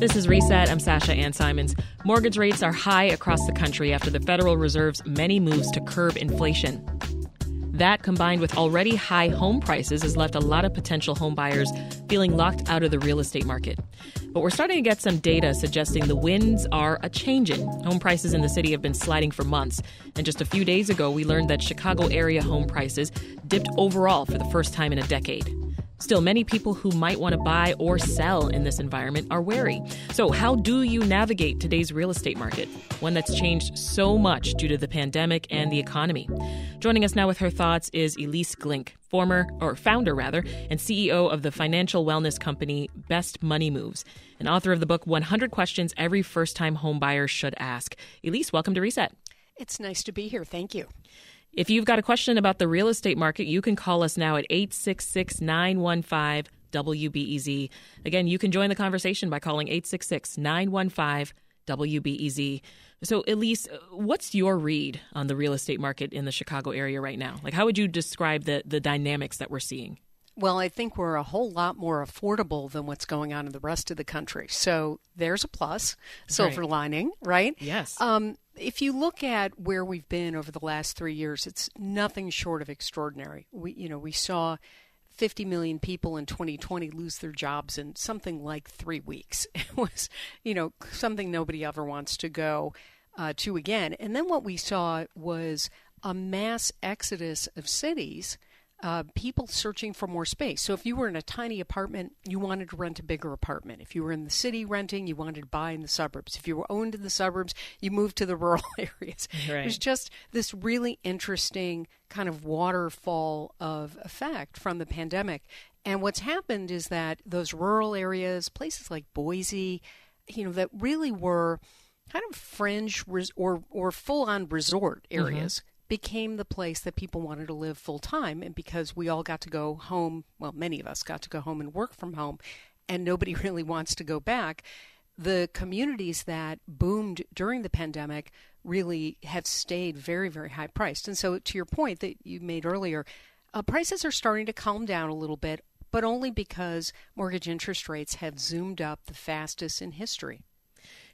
This is Reset. I'm Sasha Ann Simons. Mortgage rates are high across the country after the Federal Reserve's many moves to curb inflation. That, combined with already high home prices, has left a lot of potential home buyers feeling locked out of the real estate market. But we're starting to get some data suggesting the winds are a changing. Home prices in the city have been sliding for months. And just a few days ago, we learned that Chicago area home prices dipped overall for the first time in a decade. Still, many people who might want to buy or sell in this environment are wary. So, how do you navigate today's real estate market, one that's changed so much due to the pandemic and the economy? Joining us now with her thoughts is Elise Glink, former or founder rather, and CEO of the financial wellness company Best Money Moves, and author of the book 100 Questions Every First-Time Homebuyer Should Ask. Elise, welcome to Reset. It's nice to be here. Thank you. If you've got a question about the real estate market, you can call us now at 866 915 WBEZ. Again, you can join the conversation by calling 866 915 WBEZ. So, Elise, what's your read on the real estate market in the Chicago area right now? Like, how would you describe the, the dynamics that we're seeing? Well, I think we're a whole lot more affordable than what's going on in the rest of the country. So there's a plus, silver right. lining, right? Yes. Um, if you look at where we've been over the last three years, it's nothing short of extraordinary. We, you know, we saw 50 million people in 2020 lose their jobs in something like three weeks. It was, you know, something nobody ever wants to go uh, to again. And then what we saw was a mass exodus of cities uh, people searching for more space. So if you were in a tiny apartment, you wanted to rent a bigger apartment. If you were in the city renting, you wanted to buy in the suburbs. If you were owned in the suburbs, you moved to the rural areas. Right. It was just this really interesting kind of waterfall of effect from the pandemic. And what's happened is that those rural areas, places like Boise, you know, that really were kind of fringe res- or or full on resort mm-hmm. areas. Became the place that people wanted to live full time. And because we all got to go home, well, many of us got to go home and work from home, and nobody really wants to go back, the communities that boomed during the pandemic really have stayed very, very high priced. And so, to your point that you made earlier, uh, prices are starting to calm down a little bit, but only because mortgage interest rates have zoomed up the fastest in history.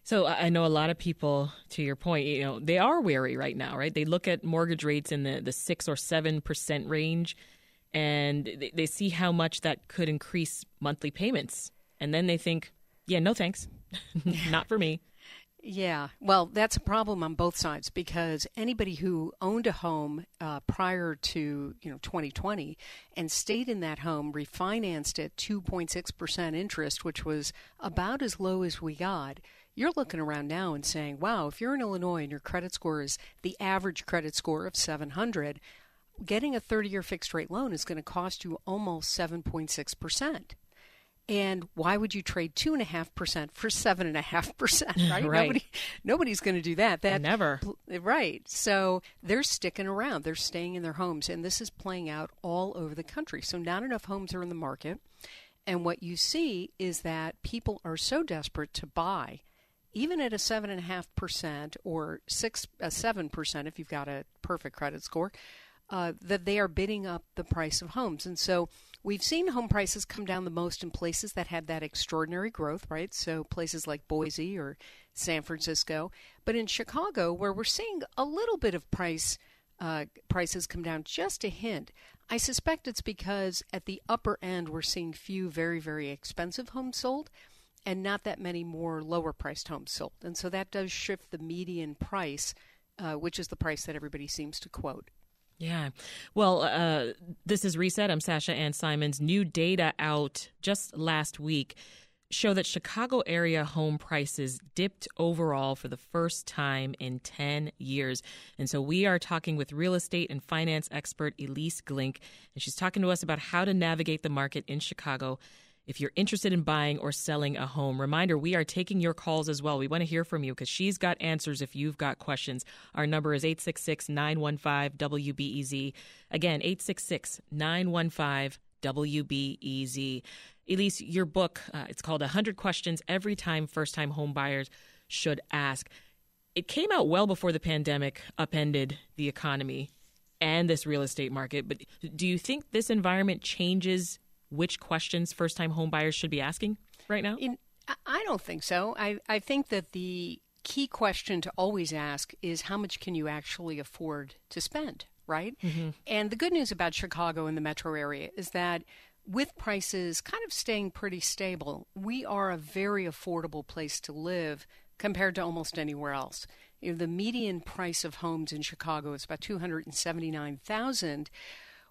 So I know a lot of people, to your point, you know, they are wary right now, right? They look at mortgage rates in the, the six or seven percent range, and they, they see how much that could increase monthly payments, and then they think, yeah, no thanks, not for me. Yeah, well, that's a problem on both sides because anybody who owned a home uh, prior to you know 2020 and stayed in that home, refinanced at 2.6 percent interest, which was about as low as we got, you're looking around now and saying, wow, if you're in Illinois and your credit score is the average credit score of 700, getting a 30 year fixed rate loan is going to cost you almost 7.6%. And why would you trade two and a half percent for seven and a half percent? Right? right. Nobody, nobody's going to do that. That never. Right. So they're sticking around. They're staying in their homes, and this is playing out all over the country. So not enough homes are in the market, and what you see is that people are so desperate to buy even at a seven and a half percent or six a seven percent if you've got a perfect credit score, uh, that they are bidding up the price of homes. And so we've seen home prices come down the most in places that had that extraordinary growth, right? So places like Boise or San Francisco. But in Chicago, where we're seeing a little bit of price uh, prices come down just a hint. I suspect it's because at the upper end we're seeing few very very expensive homes sold and not that many more lower priced homes sold. And so that does shift the median price, uh, which is the price that everybody seems to quote. Yeah. Well, uh, this is Reset. I'm Sasha Ann Simons. New data out just last week show that Chicago area home prices dipped overall for the first time in 10 years. And so we are talking with real estate and finance expert Elise Glink, and she's talking to us about how to navigate the market in Chicago if you're interested in buying or selling a home. Reminder, we are taking your calls as well. We want to hear from you because she's got answers if you've got questions. Our number is 866 915 WBEZ. Again, 866 915 WBEZ. Elise, your book, uh, it's called 100 Questions Every Time First Time Home Buyers Should Ask. It came out well before the pandemic upended the economy and this real estate market. But do you think this environment changes which questions first time homebuyers should be asking right now? In, I don't think so. I, I think that the key question to always ask is how much can you actually afford to spend, right? Mm-hmm. And the good news about Chicago and the metro area is that with prices kind of staying pretty stable, we are a very affordable place to live compared to almost anywhere else. You know, the median price of homes in Chicago is about 279,000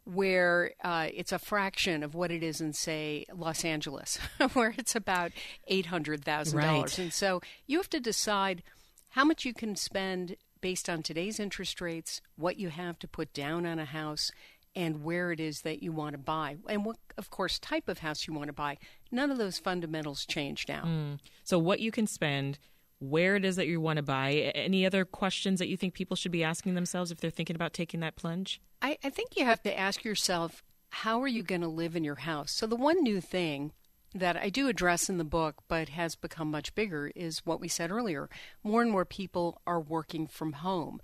where uh, it's a fraction of what it is in, say, Los Angeles, where it's about $800,000. Right. And so you have to decide how much you can spend based on today's interest rates, what you have to put down on a house, and where it is that you want to buy, and what, of course, type of house you want to buy. None of those fundamentals change now. Mm. So, what you can spend, where it is that you want to buy. Any other questions that you think people should be asking themselves if they're thinking about taking that plunge? I, I think you have to ask yourself, how are you going to live in your house? So, the one new thing that I do address in the book, but has become much bigger, is what we said earlier. More and more people are working from home.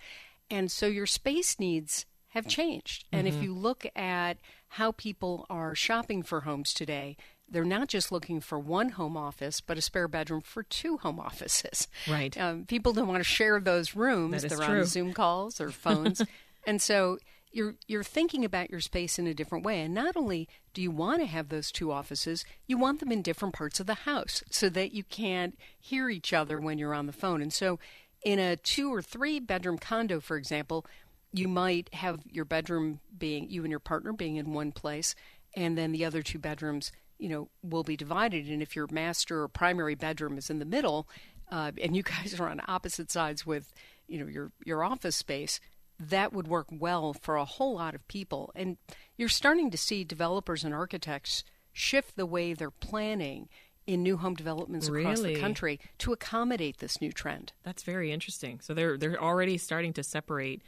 And so your space needs have changed. And mm-hmm. if you look at how people are shopping for homes today, they're not just looking for one home office, but a spare bedroom for two home offices. Right. Um, people don't want to share those rooms. They're true. on Zoom calls or phones. and so you're you're thinking about your space in a different way. And not only do you want to have those two offices, you want them in different parts of the house so that you can't hear each other when you're on the phone. And so in a two or three bedroom condo, for example, you might have your bedroom being you and your partner being in one place and then the other two bedrooms you know will be divided and if your master or primary bedroom is in the middle uh, and you guys are on opposite sides with you know your your office space that would work well for a whole lot of people and you're starting to see developers and architects shift the way they're planning in new home developments really? across the country to accommodate this new trend. That's very interesting. So they're they're already starting to separate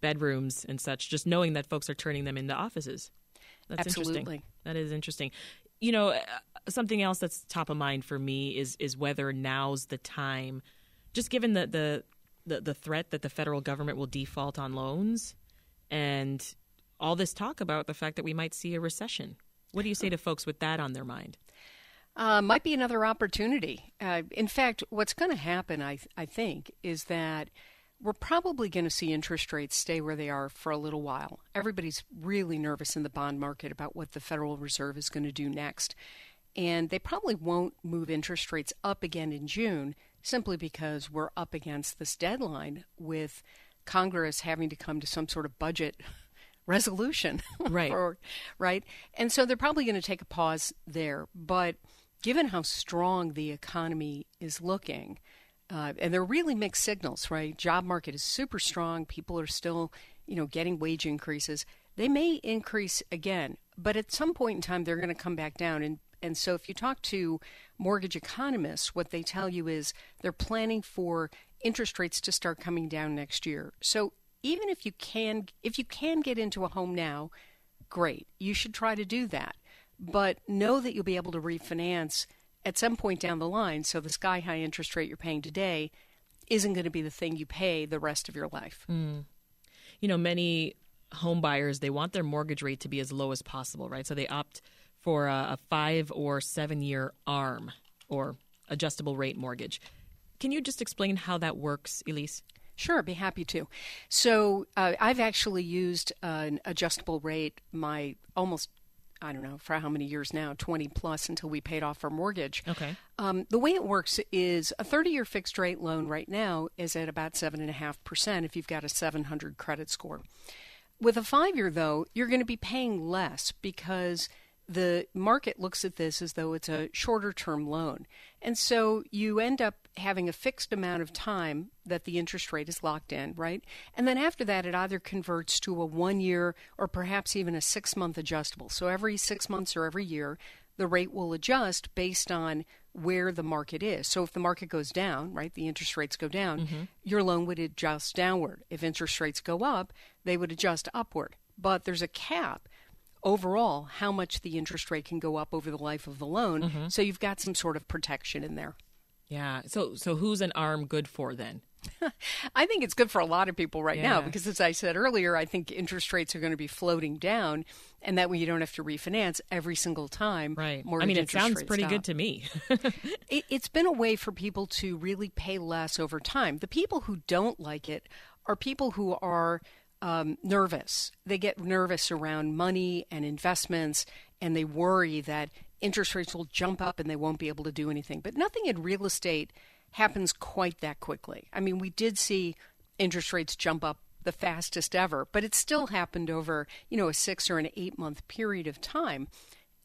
bedrooms and such, just knowing that folks are turning them into offices. That's Absolutely. interesting. That is interesting. You know, uh, something else that's top of mind for me is is whether now's the time, just given the the the, the threat that the federal government will default on loans, and all this talk about the fact that we might see a recession. What do you say to folks with that on their mind? Uh, might be another opportunity. Uh, in fact, what's going to happen, I, I think, is that we're probably going to see interest rates stay where they are for a little while. Everybody's really nervous in the bond market about what the Federal Reserve is going to do next. And they probably won't move interest rates up again in June simply because we're up against this deadline with Congress having to come to some sort of budget resolution. Right. or, right. And so they're probably going to take a pause there. But given how strong the economy is looking, uh, and they're really mixed signals, right? Job market is super strong. People are still, you know, getting wage increases. They may increase again, but at some point in time, they're going to come back down. And and so, if you talk to mortgage economists, what they tell you is they're planning for interest rates to start coming down next year. So even if you can, if you can get into a home now, great. You should try to do that. But know that you'll be able to refinance at some point down the line, so the sky high interest rate you're paying today isn't going to be the thing you pay the rest of your life. Mm. You know, many home buyers they want their mortgage rate to be as low as possible, right? So they opt for a, a five or seven year ARM or adjustable rate mortgage. Can you just explain how that works, Elise? Sure, be happy to. So uh, I've actually used uh, an adjustable rate my almost I don't know for how many years now, 20 plus until we paid off our mortgage. Okay. Um, the way it works is a 30 year fixed rate loan right now is at about 7.5% if you've got a 700 credit score. With a five year, though, you're going to be paying less because the market looks at this as though it's a shorter term loan. And so you end up having a fixed amount of time that the interest rate is locked in, right? And then after that, it either converts to a one year or perhaps even a six month adjustable. So every six months or every year, the rate will adjust based on where the market is. So if the market goes down, right, the interest rates go down, mm-hmm. your loan would adjust downward. If interest rates go up, they would adjust upward. But there's a cap overall how much the interest rate can go up over the life of the loan. Mm-hmm. So you've got some sort of protection in there. Yeah. So so who's an arm good for then? I think it's good for a lot of people right Yeah. now because, as I said earlier, I think interest rates are going to be floating down, and that way you don't have to refinance every single time. Right. More. I mean, it sounds pretty stop. good to me. It, it's been a way for people to really pay less over time. The people who don't like it are people who are um, nervous. They get nervous around money and investments, and they worry that interest rates will jump up and they won't be able to do anything. But nothing in real estate happens quite that quickly. I mean, we did see interest rates jump up the fastest ever, but it still happened over, you know, a 6 or an 8 month period of time.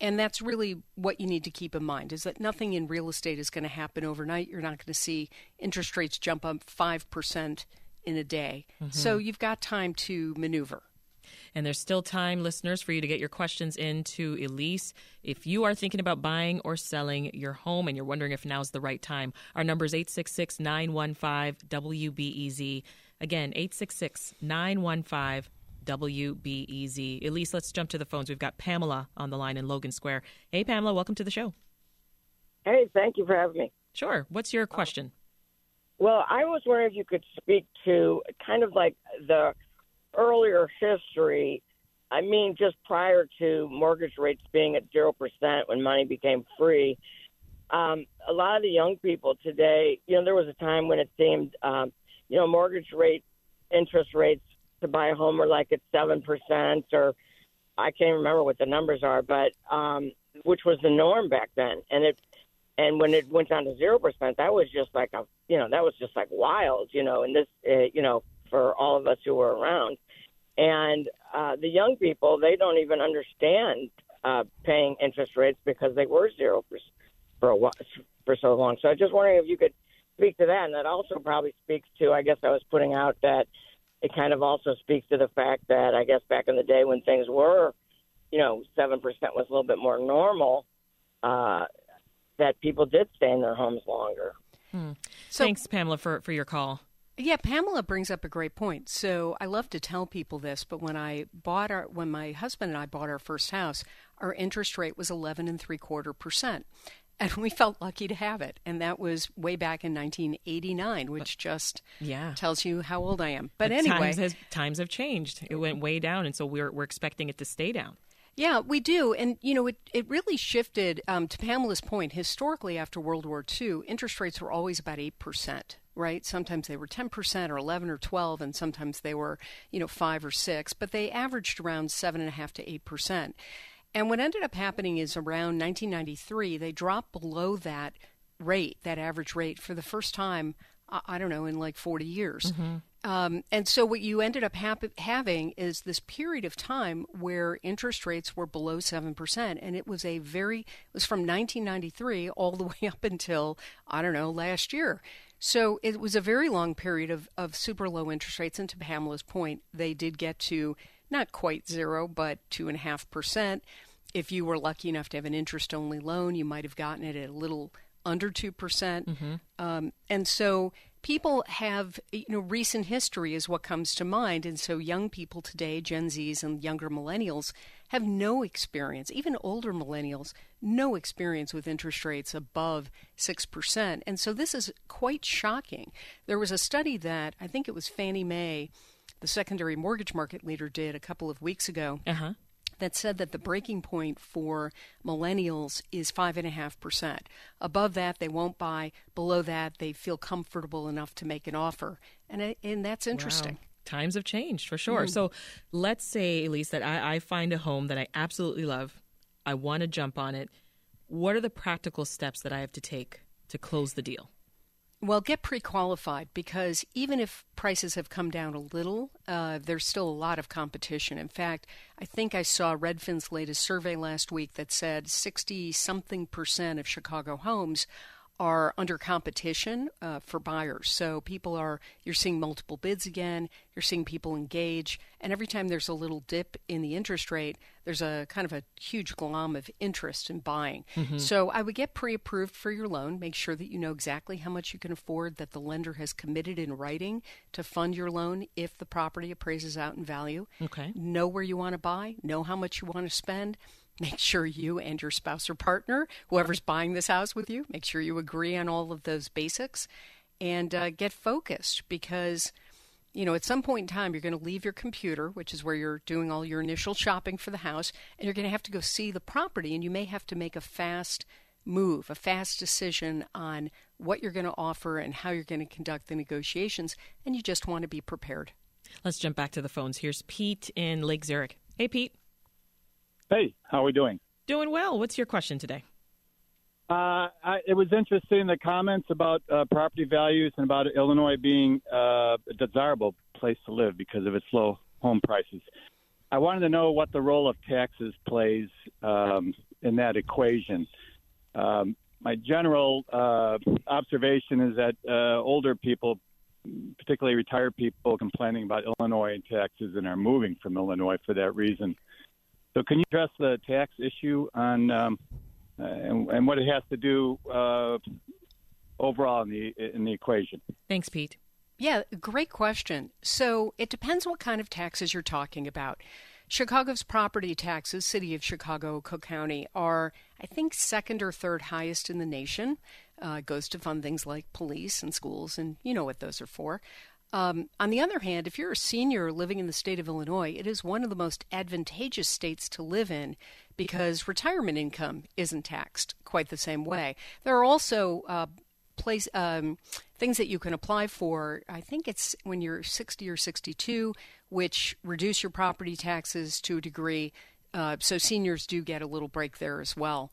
And that's really what you need to keep in mind is that nothing in real estate is going to happen overnight. You're not going to see interest rates jump up 5% in a day. So mm-hmm. you've got time to maneuver. And there's still time, listeners, for you to get your questions in to Elise. If you are thinking about buying or selling your home and you're wondering if now's the right time, our number is 866 915 WBEZ. E Again, 866 915 WBEZ. E Elise, let's jump to the phones. We've got Pamela on the line in Logan Square. Hey, Pamela, welcome to the show. Hey, thank you for having me. Sure. What's your question? Well, I was wondering if you could speak to kind of like the earlier history. I mean, just prior to mortgage rates being at 0% when money became free. Um, a lot of the young people today, you know, there was a time when it seemed, um, you know, mortgage rate interest rates to buy a home were like at 7% or I can't remember what the numbers are, but um, which was the norm back then. And it and when it went down to zero percent, that was just like a you know that was just like wild, you know. And this, uh, you know, for all of us who were around, and uh, the young people, they don't even understand uh, paying interest rates because they were zero percent for a while, for so long. So I was just wondering if you could speak to that, and that also probably speaks to, I guess I was putting out that it kind of also speaks to the fact that I guess back in the day when things were, you know, seven percent was a little bit more normal. Uh, that people did stay in their homes longer. Hmm. So- Thanks, Pamela, for, for your call. Yeah, Pamela brings up a great point. So I love to tell people this, but when I bought our, when my husband and I bought our first house, our interest rate was eleven and three quarter percent, and we felt lucky to have it. And that was way back in 1989, which just Yeah. tells you how old I am. But But anyway, times, has, times have changed. It went way down, and so we're, we're expecting it to stay down. Yeah, we do. And, you know, it, it really shifted um, to Pamela's point. Historically, after World War II, interest rates were always about 8%, right? Sometimes they were 10% or 11 or 12, and sometimes they were, you know, 5 or 6, but they averaged around 7.5 to 8%. And what ended up happening is around 1993, they dropped below that rate, that average rate, for the first time, I, don't know, in like 40 years. Um, and so what you ended up hap- having is this period of time where interest rates were below 7%. And it was a very, it was from 1993 all the way up until, I don't know, last year. So it was a very long period of, of super low interest rates. And to Pamela's point, they did get to not quite zero, but 2.5%. If you were lucky enough to have an interest only loan, you might have gotten it at a little under 2%. percent Um, and so people have, you know, recent history is what comes to mind. And so young people today, Gen Zs and younger millennials, have no experience, even older millennials, no experience with interest rates above 6%. And so this is quite shocking. There was a study that I think it was Fannie Mae, the secondary mortgage market leader, did a couple of weeks ago Uh huh. That said that the breaking point for millennials is 5.5%. Above that, they won't buy. Below that, they feel comfortable enough to make an offer. And, and that's interesting. Wow. Times have changed for sure. Hmm. So let's say, Elise, that I, I find a home that I absolutely love. I want to jump on it. What are the practical steps that I have to take to close the deal? Well, get pre qualified because even if prices have come down a little, uh, there's still a lot of competition. In fact, I think I saw Redfin's latest survey last week that said 60 something percent of Chicago homes are under competition uh, for buyers. So people are, you're seeing multiple bids again, you're seeing people engage, and every time there's a little dip in the interest rate, there's a kind of a huge glom of interest in buying. So I would get pre approved for your loan, make sure that you know exactly how much you can afford, that the lender has committed in writing to fund your loan if the property appraises out in value. Okay. Know where you want to buy, know how much you want to spend. Make sure you and your spouse or partner, whoever's buying this house with you, make sure you agree on all of those basics. and uh, get focused because you know, at some point in time, you're going to leave your computer, which is where you're doing all your initial shopping for the house, and you're going to have to go see the property, and you may have to make a fast move, a fast decision on what you're going to offer and how you're going to conduct the negotiations, and you just want to be prepared. Let's jump back to the phones. Here's Pete in Lake Zurich. Hey, Pete. Hey, how are we doing? Doing well. What's your question today? Uh, I, it was interesting the comments about uh, property values and about Illinois being uh, a desirable place to live because of its low home prices. I wanted to know what the role of taxes plays um, in that equation. Um, my general uh, observation is that uh, older people, particularly retired people, complaining about Illinois and taxes and are moving from Illinois for that reason. So, can you address the tax issue on um, uh, and, and, what it has to do uh, overall in the in the equation. Thanks, Pete. Yeah, great question. So it depends what kind of taxes you're talking about. Chicago's property taxes, City of Chicago, Cook County, are I think second or third highest in the nation. Uh, goes to fund things like police and schools, and you know what those are for. Um, on the other hand, if you're a senior living in the state of Illinois, it is one of the most advantageous states to live in because retirement income isn't taxed quite the same way. There are also uh, place um, things that you can apply for. I think it's when you're 60 or 62, which reduce your property taxes to a degree. Uh, so seniors do get a little break there as well.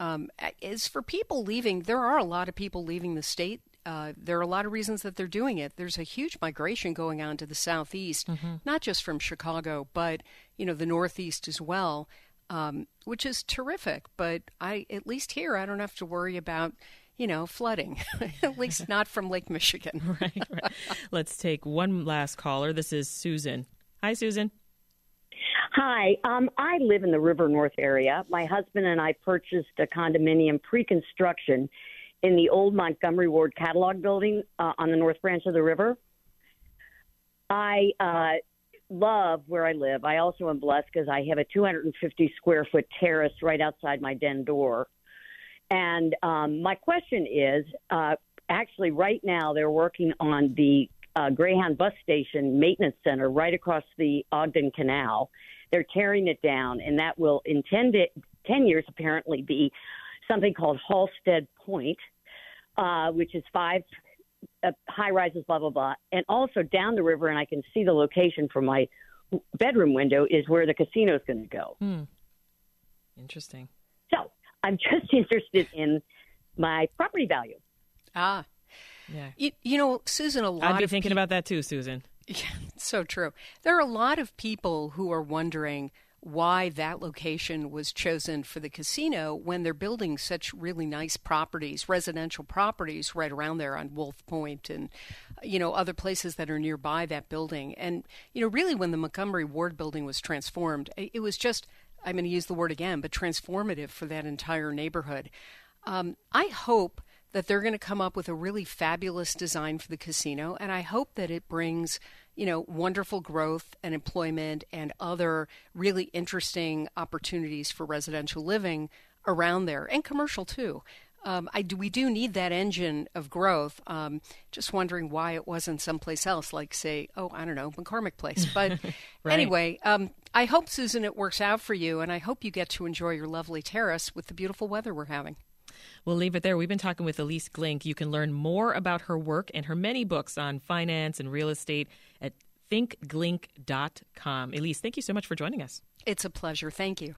Um, as for people leaving, there are a lot of people leaving the state. Uh, there are a lot of reasons that they're doing it. There's a huge migration going on to the southeast, mm-hmm. not just from Chicago, but you know the northeast as well um, which is terrific. But I, at least here, I don't have to worry about you know, flooding, at least not from Lake Michigan. right, right. Let's take one last caller. This is Susan. Hi, Susan. Hi. Um, I live in the River North area. My husband and I purchased a condominium pre construction in the old Montgomery Ward catalog building uh, on the north branch of the river. I uh, love where I live. I also am blessed because I have a 250 square foot terrace right outside my den door. And um, my question is uh, actually, right now, they're working on the uh, Greyhound bus station maintenance center right across the Ogden Canal. They're tearing it down, and that will, in 10, 10 years, apparently be something called Halsted Point, uh, which is five uh, high rises, blah blah blah, and also down the river, and I can see the location from my bedroom window is where the casino is going to go. Hmm. Interesting. So I'm just interested in my property value. Ah, yeah. You, you know, Susan, a lot. I'd be thinking pe- about that too, Susan. Yeah, so true. There are a lot of people who are wondering why that location was chosen for the casino when they're building such really nice properties, residential properties right around there on Wolf Point and you know other places that are nearby that building. And you know really when the Montgomery Ward building was transformed, it was just I'm going to use the word again, but transformative for that entire neighborhood. Um, I hope that they're going to come up with a really fabulous design for the casino, and I hope that it brings you know, wonderful growth and employment and other really interesting opportunities for residential living around there and commercial too. Um, I do, we do need that engine of growth. Um, just wondering why it wasn't someplace else, like say, oh, I don't know, McCormick Place. But right. anyway, um, I hope Susan it works out for you, and I hope you get to enjoy your lovely terrace with the beautiful weather we're having. We'll leave it there. We've been talking with Elise Glink. You can learn more about her work and her many books on finance and real estate at thinkglink.com. Elise, thank you so much for joining us. It's a pleasure. Thank you.